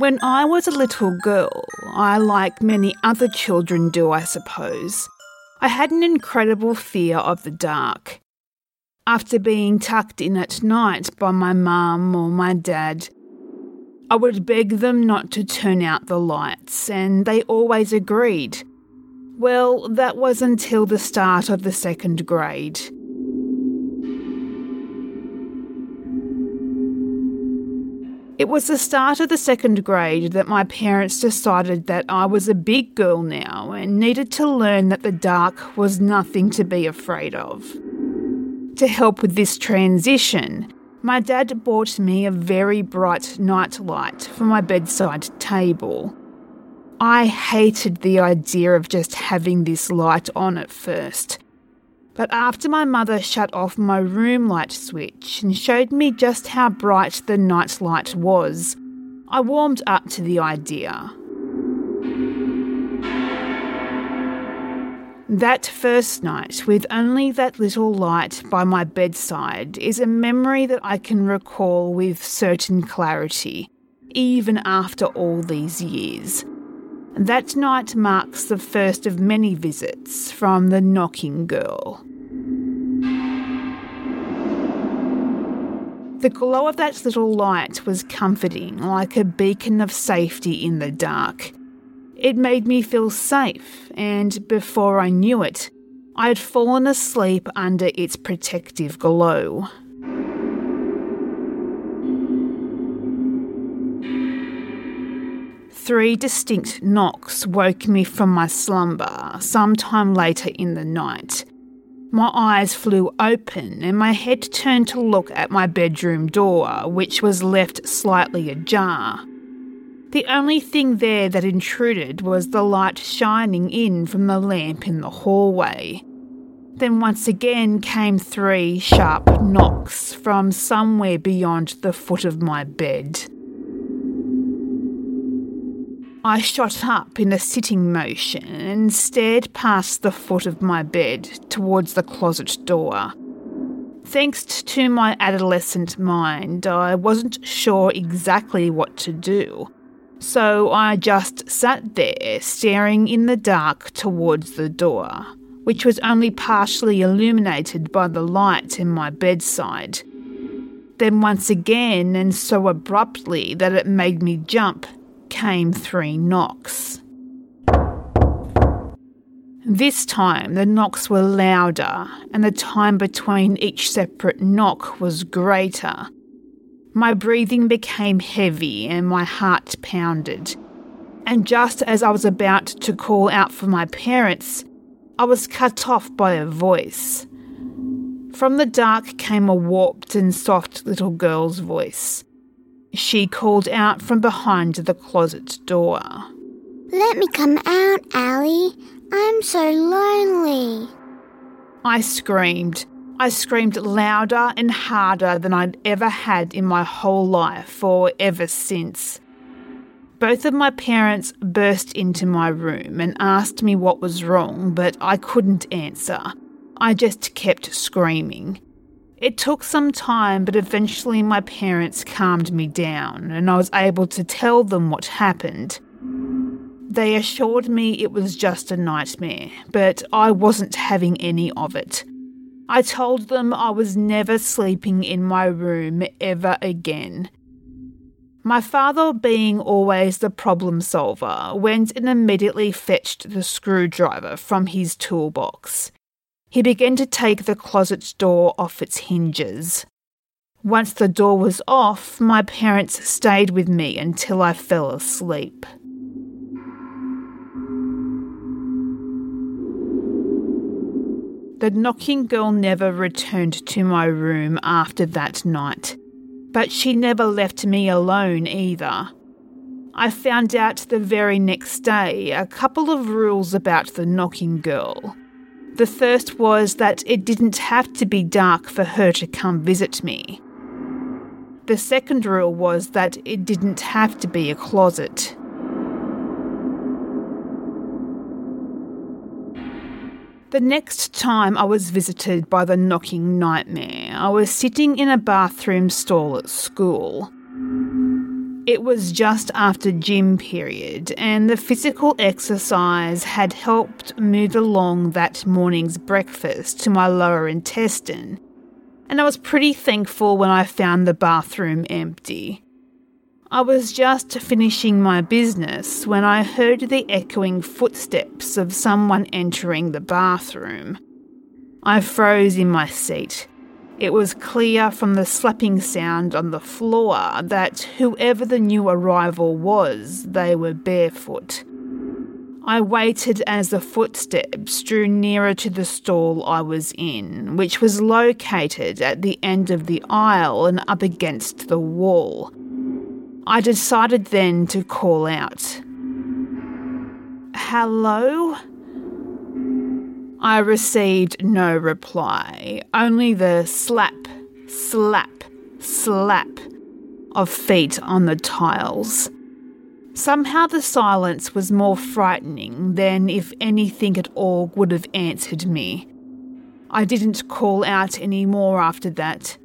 When I was a little girl, I, like many other children do, I suppose, I had an incredible fear of the dark. After being tucked in at night by my mum or my dad, I would beg them not to turn out the lights, and they always agreed. Well, that was until the start of the second grade. It was the start of the second grade that my parents decided that I was a big girl now and needed to learn that the dark was nothing to be afraid of. To help with this transition, my dad bought me a very bright night light for my bedside table. I hated the idea of just having this light on at first but after my mother shut off my room light switch and showed me just how bright the night light was, I warmed up to the idea. That first night, with only that little light by my bedside, is a memory that I can recall with certain clarity, even after all these years. That night marks the first of many visits from the knocking girl. The glow of that little light was comforting, like a beacon of safety in the dark. It made me feel safe, and before I knew it, I had fallen asleep under its protective glow. Three distinct knocks woke me from my slumber sometime later in the night. My eyes flew open and my head turned to look at my bedroom door, which was left slightly ajar. The only thing there that intruded was the light shining in from the lamp in the hallway. Then once again came three sharp knocks from somewhere beyond the foot of my bed. I shot up in a sitting motion and stared past the foot of my bed towards the closet door. Thanks to my adolescent mind, I wasn't sure exactly what to do, so I just sat there staring in the dark towards the door, which was only partially illuminated by the light in my bedside. Then once again, and so abruptly that it made me jump, came three knocks. This time the knocks were louder, and the time between each separate knock was greater. My breathing became heavy and my heart pounded. And just as I was about to call out for my parents, I was cut off by a voice. From the dark came a warped and soft little girl's voice. She called out from behind the closet door. Let me come out, Allie. I'm so lonely. I screamed. I screamed louder and harder than I'd ever had in my whole life or ever since. Both of my parents burst into my room and asked me what was wrong, but I couldn't answer. I just kept screaming. It took some time, but eventually my parents calmed me down and I was able to tell them what happened. They assured me it was just a nightmare, but I wasn't having any of it. I told them I was never sleeping in my room ever again. My father, being always the problem solver, went and immediately fetched the screwdriver from his toolbox. He began to take the closet door off its hinges. Once the door was off, my parents stayed with me until I fell asleep. The knocking girl never returned to my room after that night, but she never left me alone either. I found out the very next day a couple of rules about the knocking girl. The first was that it didn't have to be dark for her to come visit me. The second rule was that it didn't have to be a closet. The next time I was visited by the knocking nightmare, I was sitting in a bathroom stall at school. It was just after gym period, and the physical exercise had helped move along that morning's breakfast to my lower intestine, and I was pretty thankful when I found the bathroom empty. I was just finishing my business when I heard the echoing footsteps of someone entering the bathroom. I froze in my seat. It was clear from the slapping sound on the floor that whoever the new arrival was, they were barefoot. I waited as the footsteps drew nearer to the stall I was in, which was located at the end of the aisle and up against the wall. I decided then to call out. Hello? I received no reply, only the slap, slap, slap of feet on the tiles. Somehow the silence was more frightening than if anything at all would have answered me. I didn't call out any more after that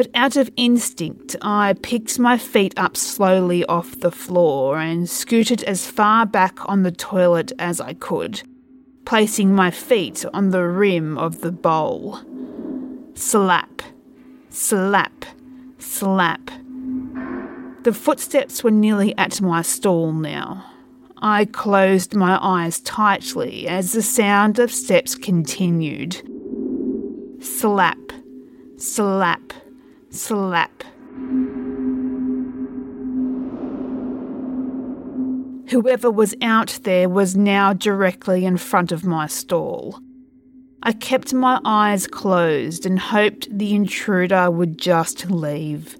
but out of instinct, I picked my feet up slowly off the floor and scooted as far back on the toilet as I could, placing my feet on the rim of the bowl. Slap, slap, slap. The footsteps were nearly at my stall now. I closed my eyes tightly as the sound of steps continued. Slap, slap, slap. Whoever was out there was now directly in front of my stall. I kept my eyes closed and hoped the intruder would just leave.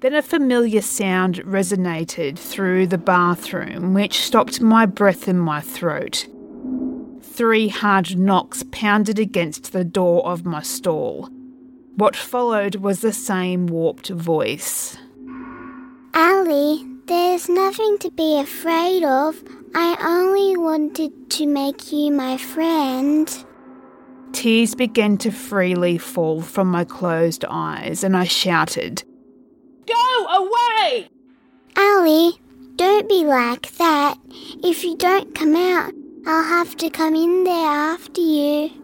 Then a familiar sound resonated through the bathroom, which stopped my breath in my throat. Three hard knocks pounded against the door of my stall. What followed was the same warped voice. Ali, there's nothing to be afraid of. I only wanted to make you my friend. Tears began to freely fall from my closed eyes, and I shouted, Go away! Ali, don't be like that. If you don't come out, I'll have to come in there after you.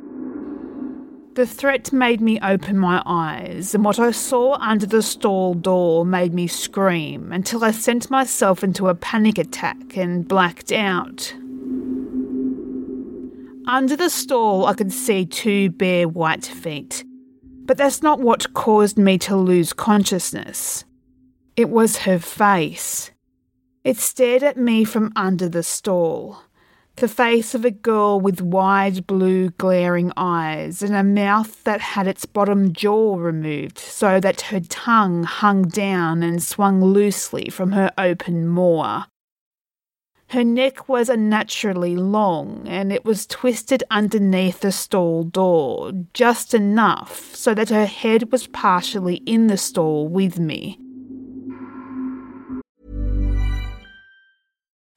The threat made me open my eyes, and what I saw under the stall door made me scream until I sent myself into a panic attack and blacked out. Under the stall, I could see two bare white feet, but that's not what caused me to lose consciousness. It was her face. It stared at me from under the stall the face of a girl with wide blue glaring eyes and a mouth that had its bottom jaw removed so that her tongue hung down and swung loosely from her open maw. Her neck was unnaturally long and it was twisted underneath the stall door, just enough so that her head was partially in the stall with me.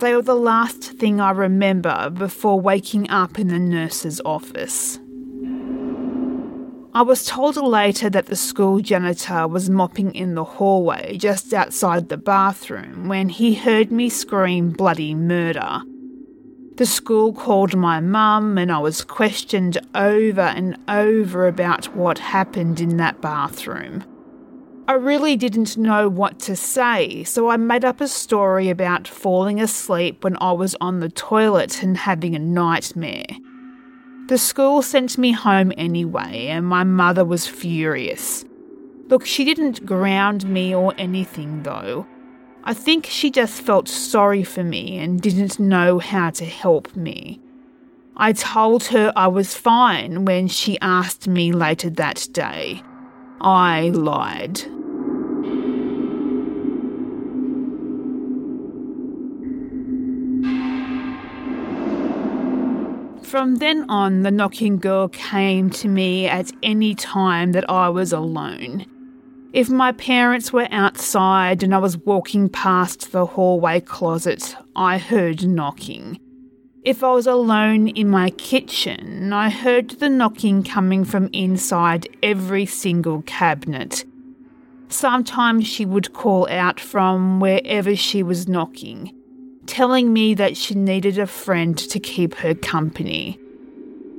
They were the last thing I remember before waking up in the nurse's office. I was told later that the school janitor was mopping in the hallway just outside the bathroom when he heard me scream bloody murder. The school called my mum, and I was questioned over and over about what happened in that bathroom. I really didn't know what to say, so I made up a story about falling asleep when I was on the toilet and having a nightmare. The school sent me home anyway, and my mother was furious. Look, she didn't ground me or anything though. I think she just felt sorry for me and didn't know how to help me. I told her I was fine when she asked me later that day. I lied. From then on, the knocking girl came to me at any time that I was alone. If my parents were outside and I was walking past the hallway closet, I heard knocking. If I was alone in my kitchen, I heard the knocking coming from inside every single cabinet. Sometimes she would call out from wherever she was knocking telling me that she needed a friend to keep her company.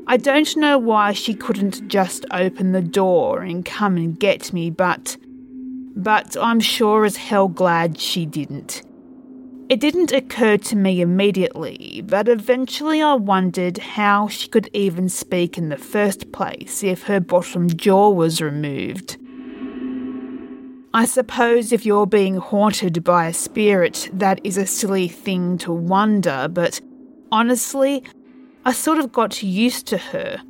I don't know why she couldn't just open the door and come and get me, but. But I'm sure as hell glad she didn't. It didn't occur to me immediately, but eventually I wondered how she could even speak in the first place if her bottom jaw was removed. I suppose if you're being haunted by a spirit, that is a silly thing to wonder, but honestly, I sort of got used to her.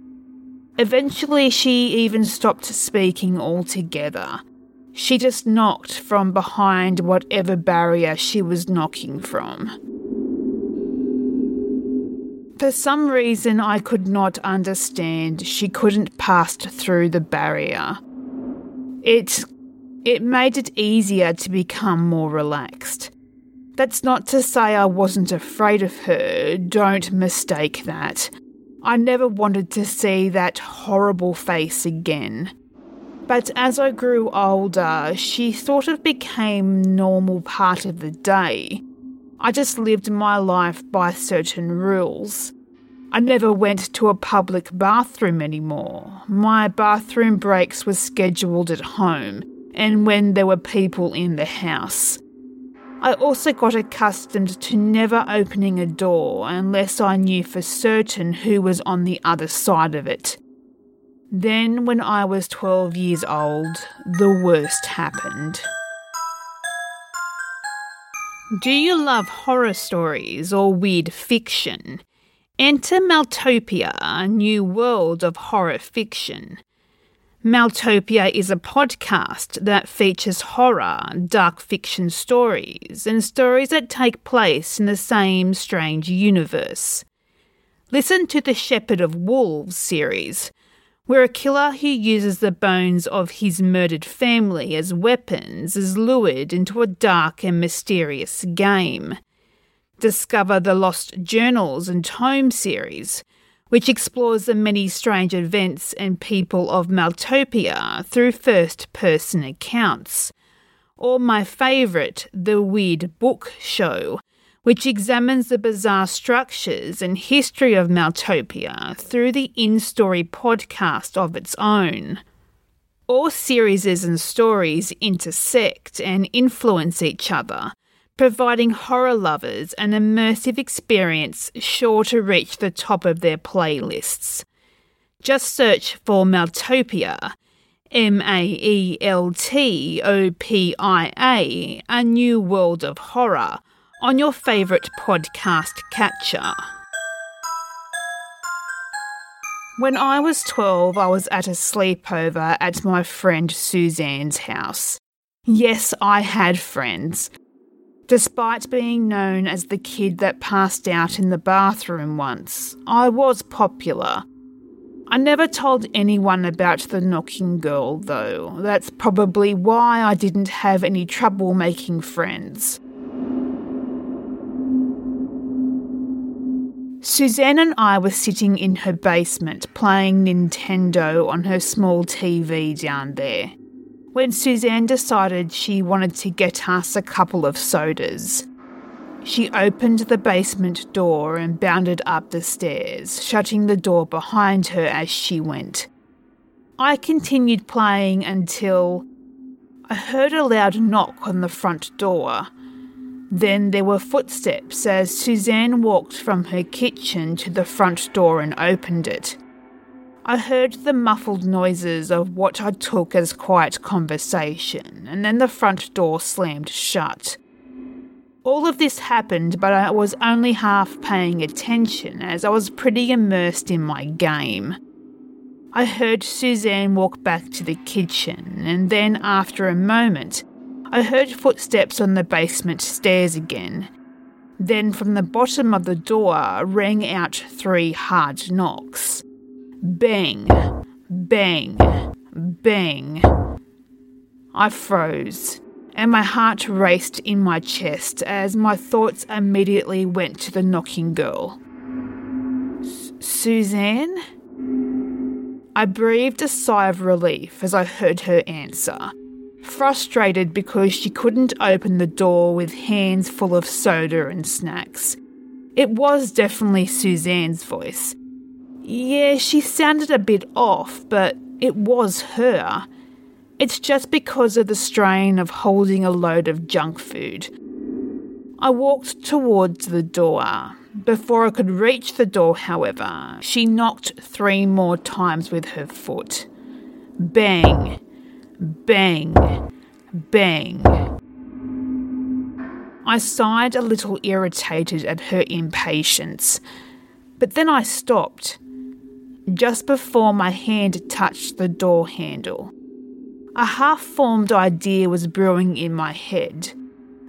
Eventually, she even stopped speaking altogether. She just knocked from behind whatever barrier she was knocking from. For some reason I could not understand, she couldn't pass through the barrier. It it made it easier to become more relaxed. That's not to say I wasn't afraid of her, don't mistake that. I never wanted to see that horrible face again. But as I grew older, she sort of became normal part of the day. I just lived my life by certain rules. I never went to a public bathroom anymore. My bathroom breaks were scheduled at home, and when there were people in the house. I also got accustomed to never opening a door unless I knew for certain who was on the other side of it. Then, when I was 12 years old, the worst happened. Do you love horror stories or weird fiction? Enter Maeltopia, a new world of horror fiction. Maeltopia is a podcast that features horror, dark fiction stories, and stories that take place in the same strange universe. Listen to the Shepherd of Wolves series, where a killer who uses the bones of his murdered family as weapons is lured into a dark and mysterious game. Discover the Lost Journals and Tome series which explores the many strange events and people of Maeltopia through first person accounts. Or my favourite, The Weird Book Show, which examines the bizarre structures and history of Maeltopia through the in story podcast of its own. All series and stories intersect and influence each other, providing horror lovers an immersive experience sure to reach the top of their playlists. Just search for Maeltopia, M A E L T O P I A, a new world of horror, on your favourite podcast catcher. When I was 12, I was at a sleepover at my friend Suzanne's house. Yes, I had friends, Despite being known as the kid that passed out in the bathroom once, I was popular. I never told anyone about the knocking girl, though. That's probably why I didn't have any trouble making friends. Suzanne and I were sitting in her basement playing Nintendo on her small TV down there when Suzanne decided she wanted to get us a couple of sodas. She opened the basement door and bounded up the stairs, shutting the door behind her as she went. I continued playing until I heard a loud knock on the front door. Then there were footsteps as Suzanne walked from her kitchen to the front door and opened it. I heard the muffled noises of what I took as quiet conversation, and then the front door slammed shut. All of this happened, but I was only half paying attention as I was pretty immersed in my game. I heard Suzanne walk back to the kitchen, and then after a moment, I heard footsteps on the basement stairs again. Then from the bottom of the door rang out three hard knocks. Bang, bang, bang. I froze, and my heart raced in my chest as my thoughts immediately went to the knocking girl. Suzanne? I breathed a sigh of relief as I heard her answer frustrated because she couldn't open the door with hands full of soda and snacks. It was definitely Suzanne's voice. Yeah, she sounded a bit off, but it was her. It's just because of the strain of holding a load of junk food. I walked towards the door. Before I could reach the door, however, she knocked three more times with her foot. Bang! Bang, bang. I sighed a little irritated at her impatience, but then I stopped, just before my hand touched the door handle. A half formed idea was brewing in my head.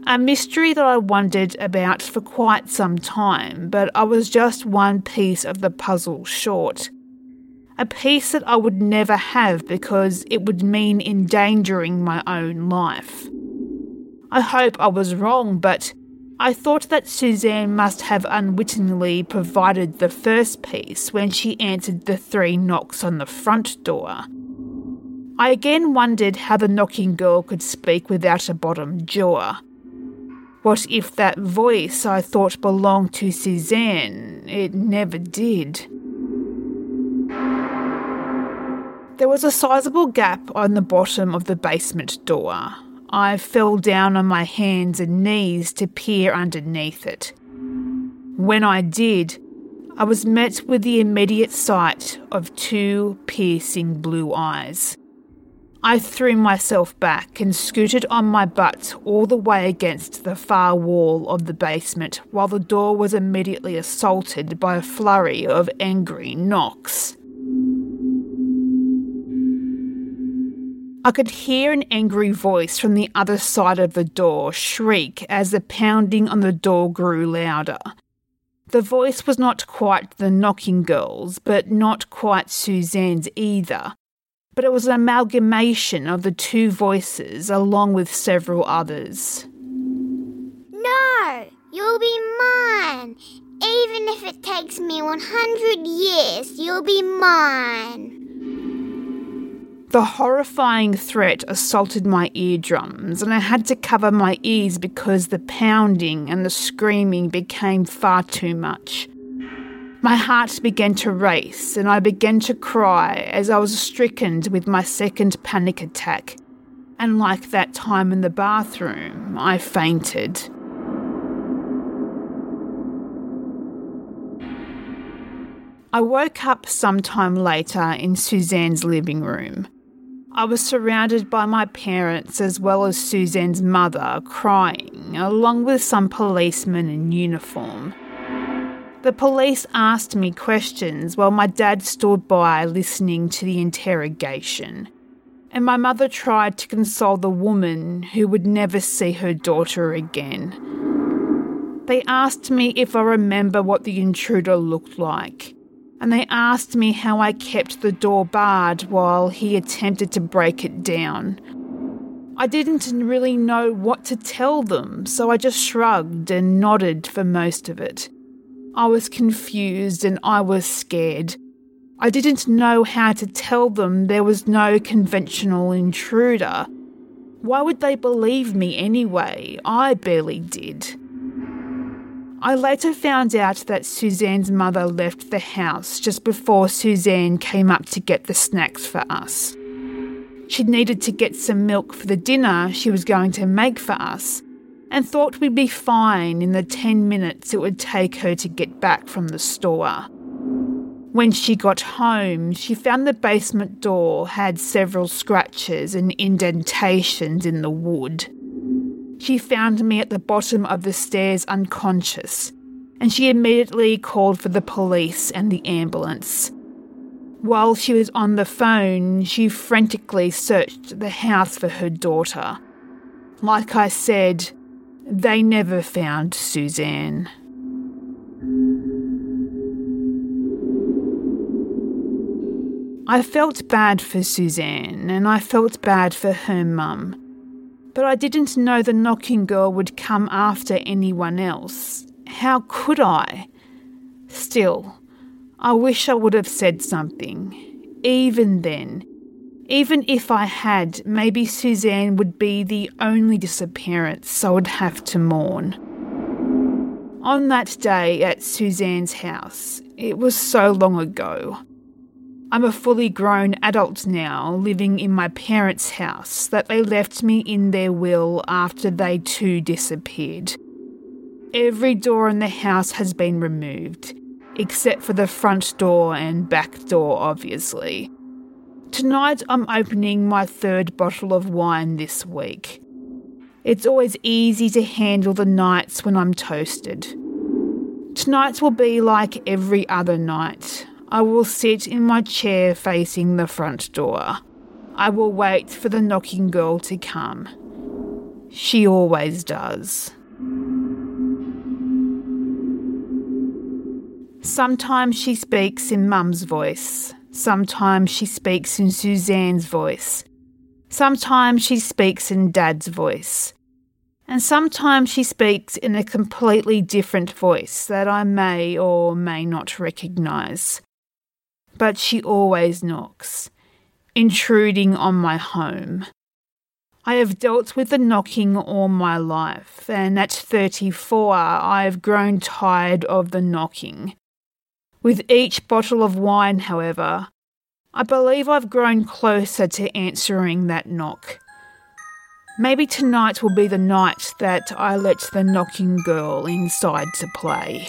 A mystery that I wondered about for quite some time, but I was just one piece of the puzzle short a piece that I would never have because it would mean endangering my own life. I hope I was wrong, but I thought that Suzanne must have unwittingly provided the first piece when she answered the three knocks on the front door. I again wondered how the knocking girl could speak without a bottom jaw. What if that voice I thought belonged to Suzanne? It never did. There was a sizable gap on the bottom of the basement door. I fell down on my hands and knees to peer underneath it. When I did, I was met with the immediate sight of two piercing blue eyes. I threw myself back and scooted on my butt all the way against the far wall of the basement while the door was immediately assaulted by a flurry of angry knocks. I could hear an angry voice from the other side of the door shriek as the pounding on the door grew louder. The voice was not quite the knocking girl's, but not quite Suzanne's either. But it was an amalgamation of the two voices along with several others. No, you'll be mine. Even if it takes me 100 years, you'll be mine. The horrifying threat assaulted my eardrums, and I had to cover my ears because the pounding and the screaming became far too much. My heart began to race, and I began to cry as I was stricken with my second panic attack. And like that time in the bathroom, I fainted. I woke up sometime later in Suzanne's living room. I was surrounded by my parents as well as Suzanne's mother crying, along with some policemen in uniform. The police asked me questions while my dad stood by listening to the interrogation. And my mother tried to console the woman who would never see her daughter again. They asked me if I remember what the intruder looked like and they asked me how I kept the door barred while he attempted to break it down. I didn't really know what to tell them, so I just shrugged and nodded for most of it. I was confused and I was scared. I didn't know how to tell them there was no conventional intruder. Why would they believe me anyway? I barely did. I later found out that Suzanne's mother left the house just before Suzanne came up to get the snacks for us. She needed to get some milk for the dinner she was going to make for us and thought we'd be fine in the 10 minutes it would take her to get back from the store. When she got home, she found the basement door had several scratches and indentations in the wood. She found me at the bottom of the stairs unconscious, and she immediately called for the police and the ambulance. While she was on the phone, she frantically searched the house for her daughter. Like I said, they never found Suzanne. I felt bad for Suzanne and I felt bad for her mum. But I didn't know the knocking girl would come after anyone else. How could I? Still, I wish I would have said something. Even then. Even if I had, maybe Suzanne would be the only disappearance I would have to mourn. On that day at Suzanne's house, it was so long ago. I'm a fully grown adult now, living in my parents' house that they left me in their will after they too disappeared. Every door in the house has been removed, except for the front door and back door, obviously. Tonight I'm opening my third bottle of wine this week. It's always easy to handle the nights when I'm toasted. Tonight will be like every other night. I will sit in my chair facing the front door. I will wait for the knocking girl to come. She always does. Sometimes she speaks in Mum's voice. Sometimes she speaks in Suzanne's voice. Sometimes she speaks in Dad's voice. And sometimes she speaks in a completely different voice that I may or may not recognise but she always knocks, intruding on my home. I have dealt with the knocking all my life, and at 34 I have grown tired of the knocking. With each bottle of wine, however, I believe I've grown closer to answering that knock. Maybe tonight will be the night that I let the knocking girl inside to play.